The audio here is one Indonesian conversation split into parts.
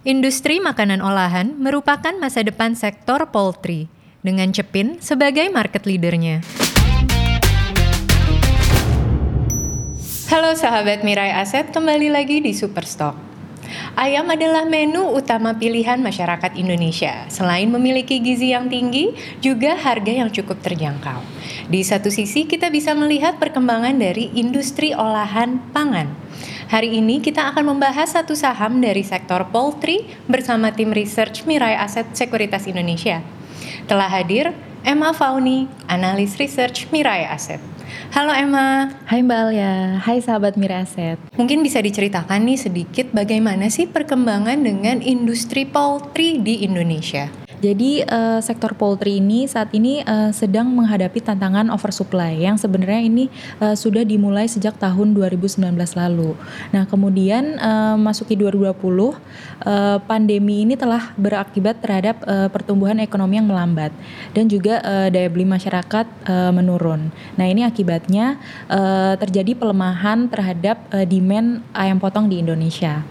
Industri makanan olahan merupakan masa depan sektor poultry, dengan Cepin sebagai market leadernya. Halo sahabat Mirai Aset, kembali lagi di Superstock. Ayam adalah menu utama pilihan masyarakat Indonesia. Selain memiliki gizi yang tinggi, juga harga yang cukup terjangkau. Di satu sisi, kita bisa melihat perkembangan dari industri olahan pangan. Hari ini kita akan membahas satu saham dari sektor poultry bersama tim research Mirai Aset Sekuritas Indonesia. Telah hadir Emma Fauni, analis research Mirai Aset. Halo Emma. Hai Mbak Alia, hai sahabat Mirai Aset. Mungkin bisa diceritakan nih sedikit bagaimana sih perkembangan dengan industri poultry di Indonesia? Jadi uh, sektor poultry ini saat ini uh, sedang menghadapi tantangan oversupply yang sebenarnya ini uh, sudah dimulai sejak tahun 2019 lalu. Nah, kemudian uh, masuki 2020 uh, pandemi ini telah berakibat terhadap uh, pertumbuhan ekonomi yang melambat dan juga uh, daya beli masyarakat uh, menurun. Nah, ini akibatnya uh, terjadi pelemahan terhadap uh, demand ayam potong di Indonesia.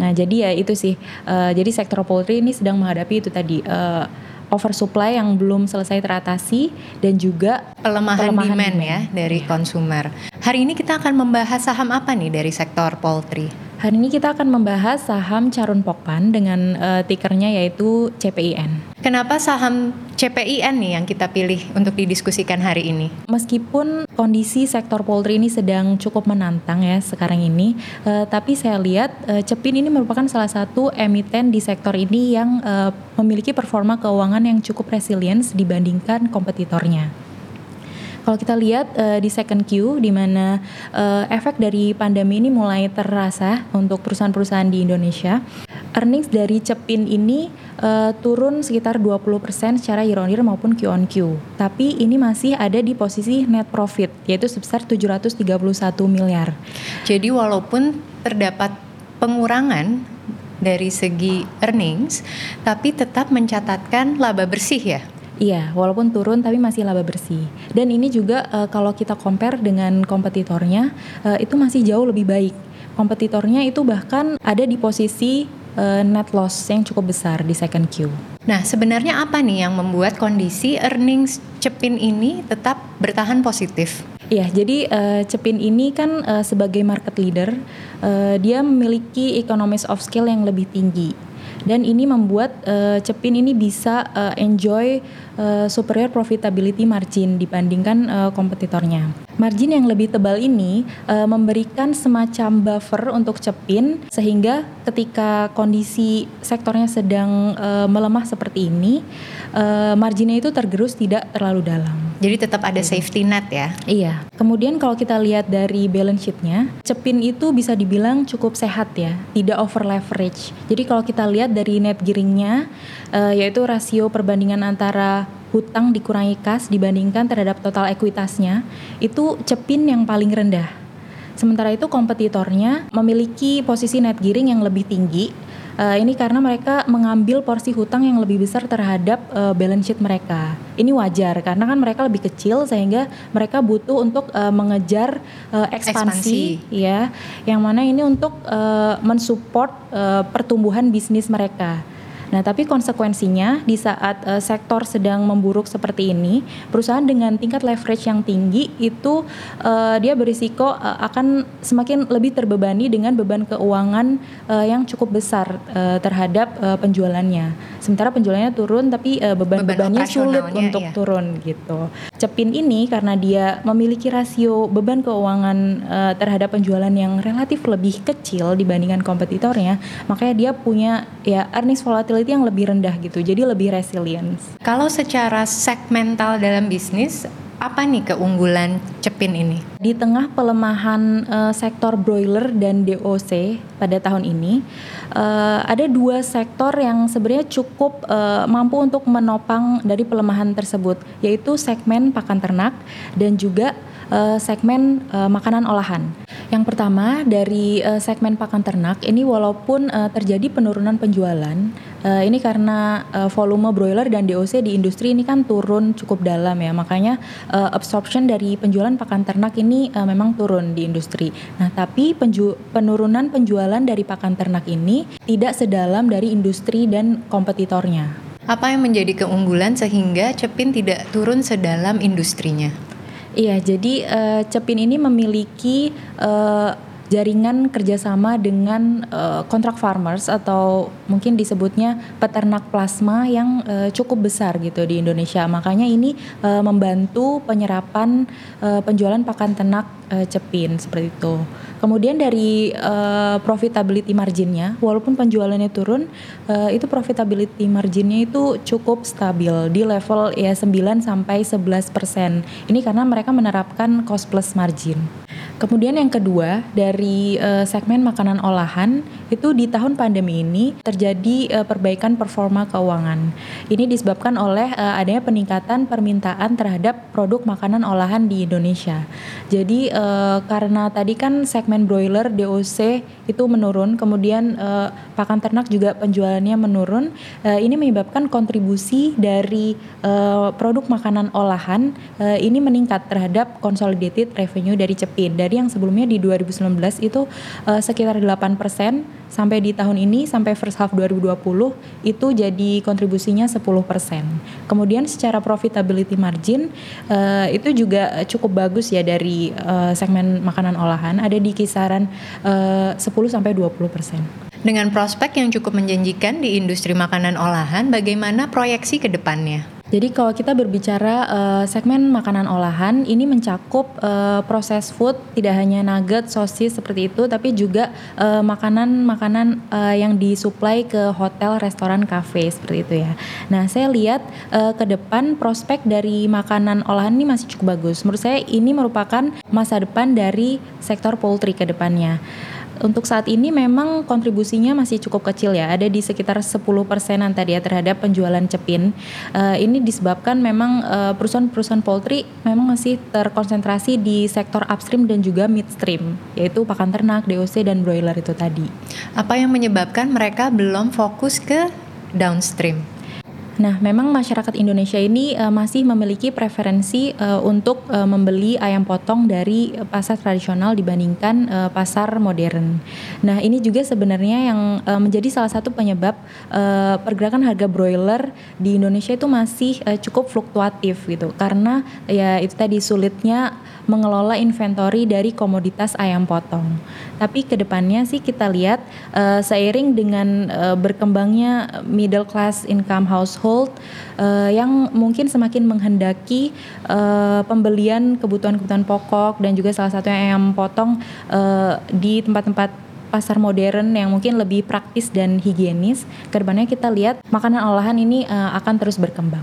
Nah, jadi ya itu sih. Uh, jadi sektor poultry ini sedang menghadapi itu tadi uh, oversupply yang belum selesai teratasi dan juga pelemahan, pelemahan demand, demand ya dari konsumer. Hari ini kita akan membahas saham apa nih dari sektor poultry? Hari ini kita akan membahas saham Carun Pokpan dengan uh, tikernya yaitu CPIN. Kenapa saham CPIN nih yang kita pilih untuk didiskusikan hari ini? Meskipun kondisi sektor poultry ini sedang cukup menantang ya sekarang ini, uh, tapi saya lihat uh, Cepin ini merupakan salah satu emiten di sektor ini yang uh, memiliki performa keuangan yang cukup resilient dibandingkan kompetitornya. Kalau kita lihat uh, di second Q di mana uh, efek dari pandemi ini mulai terasa untuk perusahaan-perusahaan di Indonesia, earnings dari Cepin ini uh, turun sekitar 20% secara year on year maupun Q on Q. Tapi ini masih ada di posisi net profit yaitu sebesar 731 miliar. Jadi walaupun terdapat pengurangan dari segi earnings tapi tetap mencatatkan laba bersih ya. Iya, walaupun turun tapi masih laba bersih. Dan ini juga uh, kalau kita compare dengan kompetitornya uh, itu masih jauh lebih baik. Kompetitornya itu bahkan ada di posisi uh, net loss yang cukup besar di second Q. Nah, sebenarnya apa nih yang membuat kondisi earnings Cepin ini tetap bertahan positif? Iya, jadi uh, Cepin ini kan uh, sebagai market leader, uh, dia memiliki economies of scale yang lebih tinggi dan ini membuat uh, Cepin ini bisa uh, enjoy uh, superior profitability margin dibandingkan uh, kompetitornya. Margin yang lebih tebal ini uh, memberikan semacam buffer untuk Cepin sehingga ketika kondisi sektornya sedang uh, melemah seperti ini, uh, marginnya itu tergerus tidak terlalu dalam. Jadi tetap ada safety net ya? Iya. Kemudian kalau kita lihat dari balance sheetnya, Cepin itu bisa dibilang cukup sehat ya, tidak over leverage. Jadi kalau kita lihat dari net gearingnya, uh, yaitu rasio perbandingan antara hutang dikurangi kas dibandingkan terhadap total ekuitasnya, itu Cepin yang paling rendah. Sementara itu kompetitornya memiliki posisi net gearing yang lebih tinggi Uh, ini karena mereka mengambil porsi hutang yang lebih besar terhadap uh, balance sheet mereka. Ini wajar karena kan mereka lebih kecil sehingga mereka butuh untuk uh, mengejar uh, ekspansi, ekspansi ya, yang mana ini untuk uh, mensupport uh, pertumbuhan bisnis mereka. Nah, tapi konsekuensinya di saat uh, sektor sedang memburuk seperti ini, perusahaan dengan tingkat leverage yang tinggi itu uh, dia berisiko uh, akan semakin lebih terbebani dengan beban keuangan uh, yang cukup besar uh, terhadap uh, penjualannya. Sementara penjualannya turun tapi uh, beban-bebannya sulit untuk iya. turun gitu. Cepin ini karena dia memiliki rasio beban keuangan uh, terhadap penjualan yang relatif lebih kecil dibandingkan kompetitornya, makanya dia punya ya earnings volatility volatility yang lebih rendah gitu, jadi lebih resilience. Kalau secara segmental dalam bisnis, apa nih keunggulan Cepin ini? Di tengah pelemahan uh, sektor broiler dan DOC pada tahun ini, uh, ada dua sektor yang sebenarnya cukup uh, mampu untuk menopang dari pelemahan tersebut, yaitu segmen pakan ternak dan juga uh, segmen uh, makanan olahan. Yang pertama dari uh, segmen pakan ternak ini walaupun uh, terjadi penurunan penjualan uh, ini karena uh, volume broiler dan DOC di industri ini kan turun cukup dalam ya makanya uh, absorption dari penjualan pakan ternak ini uh, memang turun di industri. Nah tapi penju penurunan penjualan dari pakan ternak ini tidak sedalam dari industri dan kompetitornya. Apa yang menjadi keunggulan sehingga Cepin tidak turun sedalam industrinya? Iya, jadi uh, Cepin ini memiliki uh, jaringan kerjasama dengan uh, kontrak farmers atau mungkin disebutnya peternak plasma yang uh, cukup besar gitu di Indonesia. Makanya ini uh, membantu penyerapan uh, penjualan pakan ternak uh, Cepin seperti itu. Kemudian dari uh, profitability marginnya, walaupun penjualannya turun, uh, itu profitability marginnya itu cukup stabil di level ya 9 sampai 11 persen. Ini karena mereka menerapkan cost plus margin. Kemudian yang kedua dari uh, segmen makanan olahan itu di tahun pandemi ini terjadi uh, perbaikan performa keuangan. Ini disebabkan oleh uh, adanya peningkatan permintaan terhadap produk makanan olahan di Indonesia. Jadi uh, karena tadi kan segmen broiler DOC itu menurun, kemudian uh, pakan ternak juga penjualannya menurun. Uh, ini menyebabkan kontribusi dari uh, produk makanan olahan uh, ini meningkat terhadap consolidated revenue dari Cepin dari yang sebelumnya di 2019 itu uh, sekitar 8% sampai di tahun ini sampai first half 2020 itu jadi kontribusinya 10%. Kemudian secara profitability margin uh, itu juga cukup bagus ya dari uh, segmen makanan olahan ada di kisaran uh, 10 sampai 20%. Dengan prospek yang cukup menjanjikan di industri makanan olahan, bagaimana proyeksi ke depannya? Jadi kalau kita berbicara uh, segmen makanan olahan ini mencakup uh, proses food tidak hanya nugget, sosis seperti itu tapi juga makanan-makanan uh, uh, yang disuplai ke hotel, restoran, kafe seperti itu ya. Nah, saya lihat uh, ke depan prospek dari makanan olahan ini masih cukup bagus. Menurut saya ini merupakan masa depan dari sektor poultry ke depannya untuk saat ini memang kontribusinya masih cukup kecil ya, ada di sekitar 10 persenan tadi ya terhadap penjualan cepin. Uh, ini disebabkan memang uh, perusahaan-perusahaan poultry memang masih terkonsentrasi di sektor upstream dan juga midstream, yaitu pakan ternak, DOC dan broiler itu tadi. Apa yang menyebabkan mereka belum fokus ke downstream? Nah, memang masyarakat Indonesia ini uh, masih memiliki preferensi uh, untuk uh, membeli ayam potong dari pasar tradisional dibandingkan uh, pasar modern. Nah, ini juga sebenarnya yang uh, menjadi salah satu penyebab uh, pergerakan harga broiler di Indonesia itu masih uh, cukup fluktuatif gitu. Karena ya itu tadi sulitnya mengelola inventory dari komoditas ayam potong. Tapi ke depannya sih kita lihat uh, seiring dengan uh, berkembangnya middle class income household household uh, yang mungkin semakin menghendaki uh, pembelian kebutuhan-kebutuhan pokok dan juga salah satunya yang potong uh, di tempat-tempat pasar modern yang mungkin lebih praktis dan higienis. Ke depannya kita lihat makanan olahan ini uh, akan terus berkembang.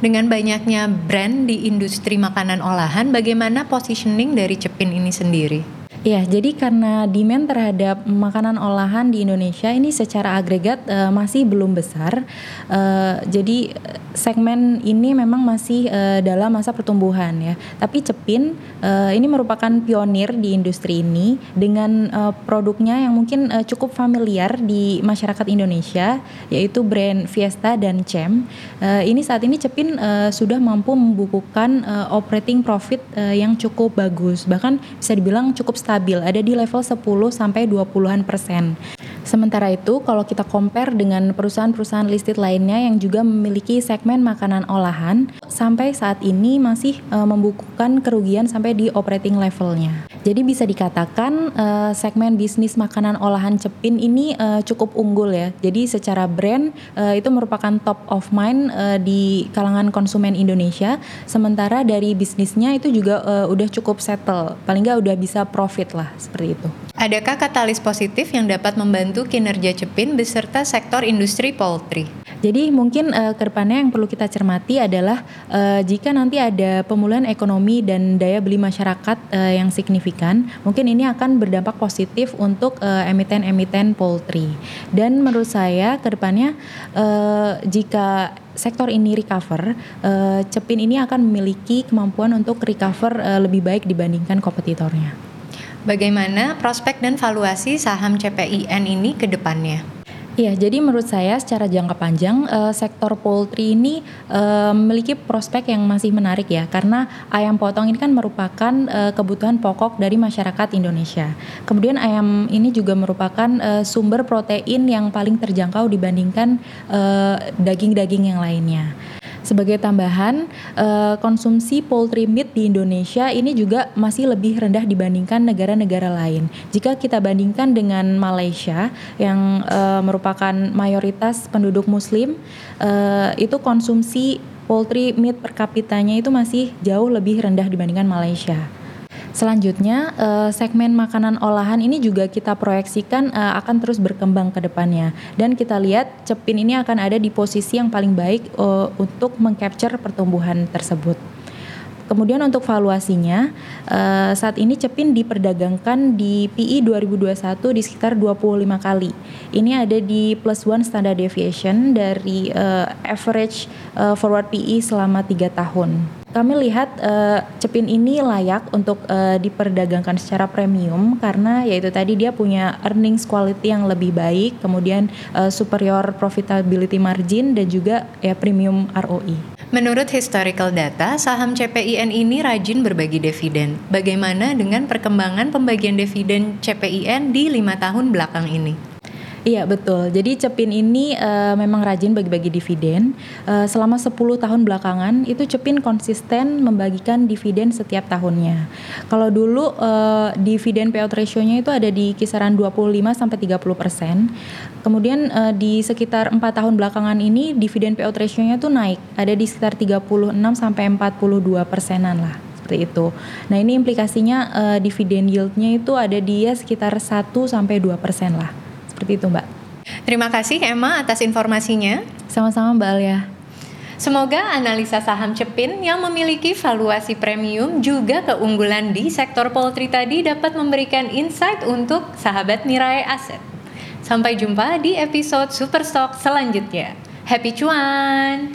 Dengan banyaknya brand di industri makanan olahan, bagaimana positioning dari Cepin ini sendiri? Ya, jadi karena demand terhadap makanan olahan di Indonesia ini secara agregat uh, masih belum besar. Uh, jadi segmen ini memang masih uh, dalam masa pertumbuhan ya. Tapi Cepin uh, ini merupakan pionir di industri ini dengan uh, produknya yang mungkin uh, cukup familiar di masyarakat Indonesia yaitu brand Fiesta dan Cem. Uh, ini saat ini Cepin uh, sudah mampu membukukan uh, operating profit uh, yang cukup bagus. Bahkan bisa dibilang cukup stabil stabil, ada di level 10 sampai 20-an persen. Sementara itu, kalau kita compare dengan perusahaan-perusahaan listed lainnya yang juga memiliki segmen makanan olahan, sampai saat ini masih uh, membukukan kerugian sampai di operating levelnya. Jadi bisa dikatakan uh, segmen bisnis makanan olahan Cepin ini uh, cukup unggul ya. Jadi secara brand uh, itu merupakan top of mind uh, di kalangan konsumen Indonesia. Sementara dari bisnisnya itu juga uh, udah cukup settle, paling nggak udah bisa profit lah seperti itu. Adakah katalis positif yang dapat membantu kinerja Cepin beserta sektor industri poultry? Jadi mungkin uh, ke depannya yang perlu kita cermati adalah uh, jika nanti ada pemulihan ekonomi dan daya beli masyarakat uh, yang signifikan, mungkin ini akan berdampak positif untuk uh, emiten-emiten poultry. Dan menurut saya ke depannya uh, jika sektor ini recover, uh, Cepin ini akan memiliki kemampuan untuk recover uh, lebih baik dibandingkan kompetitornya. Bagaimana prospek dan valuasi saham CPIN ini ke depannya? Iya, jadi menurut saya secara jangka panjang uh, sektor poultry ini uh, memiliki prospek yang masih menarik ya, karena ayam potong ini kan merupakan uh, kebutuhan pokok dari masyarakat Indonesia. Kemudian ayam ini juga merupakan uh, sumber protein yang paling terjangkau dibandingkan daging-daging uh, yang lainnya. Sebagai tambahan, uh, konsumsi poultry meat di Indonesia ini juga masih lebih rendah dibandingkan negara-negara lain. Jika kita bandingkan dengan Malaysia yang uh, merupakan mayoritas penduduk Muslim, uh, itu konsumsi poultry meat per kapitanya itu masih jauh lebih rendah dibandingkan Malaysia. Selanjutnya, uh, segmen makanan olahan ini juga kita proyeksikan uh, akan terus berkembang ke depannya. Dan kita lihat Cepin ini akan ada di posisi yang paling baik uh, untuk mengcapture pertumbuhan tersebut. Kemudian untuk valuasinya, saat ini Cepin diperdagangkan di PI 2021 di sekitar 25 kali. Ini ada di plus one standard deviation dari average forward PI selama 3 tahun kami lihat uh, Cepin ini layak untuk uh, diperdagangkan secara premium karena yaitu tadi dia punya earnings quality yang lebih baik, kemudian uh, superior profitability margin dan juga ya premium ROI. Menurut historical data, saham CPIN ini rajin berbagi dividen. Bagaimana dengan perkembangan pembagian dividen CPIN di lima tahun belakang ini? Iya betul. Jadi Cepin ini uh, memang rajin bagi-bagi dividen. Uh, selama 10 tahun belakangan itu Cepin konsisten membagikan dividen setiap tahunnya. Kalau dulu uh, dividen payout ratio-nya itu ada di kisaran 25 sampai 30 persen. Kemudian uh, di sekitar empat tahun belakangan ini dividen payout ratio-nya tuh naik, ada di sekitar 36 sampai 42 persenan lah seperti itu. Nah ini implikasinya uh, dividen yield-nya itu ada di ya sekitar 1 sampai 2 persen lah. Seperti itu Mbak. Terima kasih Emma atas informasinya. Sama-sama Mbak Alia. Semoga analisa saham Cepin yang memiliki valuasi premium juga keunggulan di sektor poultry tadi dapat memberikan insight untuk sahabat Mirai Aset. Sampai jumpa di episode Superstock selanjutnya. Happy cuan!